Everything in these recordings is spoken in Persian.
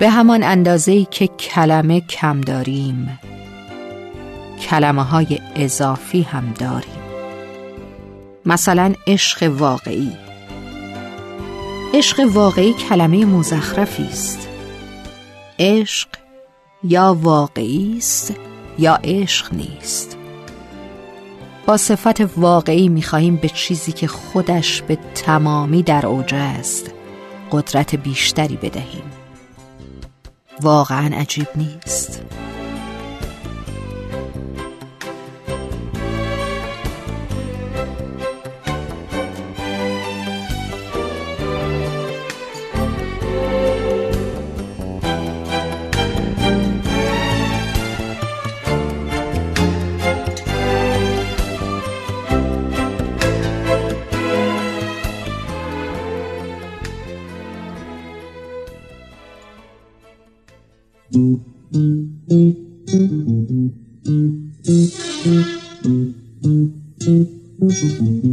به همان اندازه که کلمه کم داریم. کلمه های اضافی هم داریم. مثلا عشق واقعی. عشق واقعی کلمه مزخرفی است. عشق یا واقعی است یا عشق نیست. با صفت واقعی می‌خواهیم به چیزی که خودش به تمامی در اوج است قدرت بیشتری بدهیم. واقعا عجیب نیست. Thank you.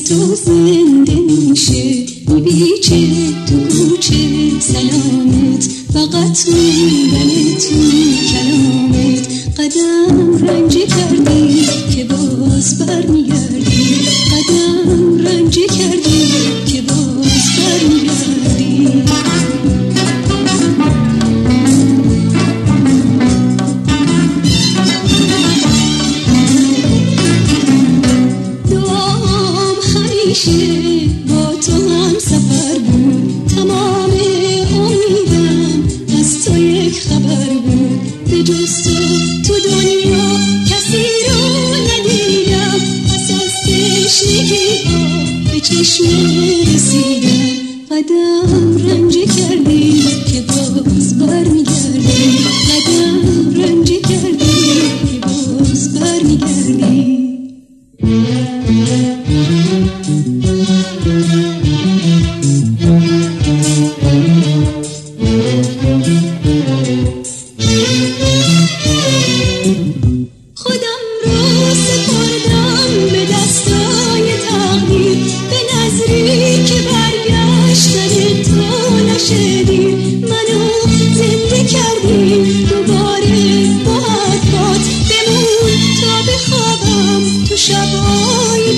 تو زنده میشه. میچه تو چه سلامت. فقط موندن تو کلامت. قدم رنجی کردی که باز برمیگردی. همیشه با تو هم سفر بود. تمام امیدم از تو یک خبر بود. به جز تو تو دنیا کسی رو ندیدم. پس از تشنگی به چشم رسیدم. قدم رنجی کردی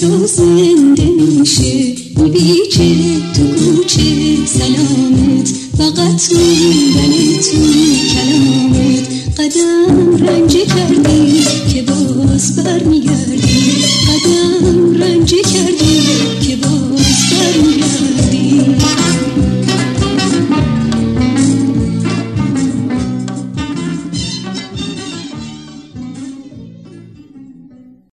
تو زنده میشه میبیچه تو کوچه سلامت. فقط موندن تو کلامت. قدم رنجی کردی که باز برمی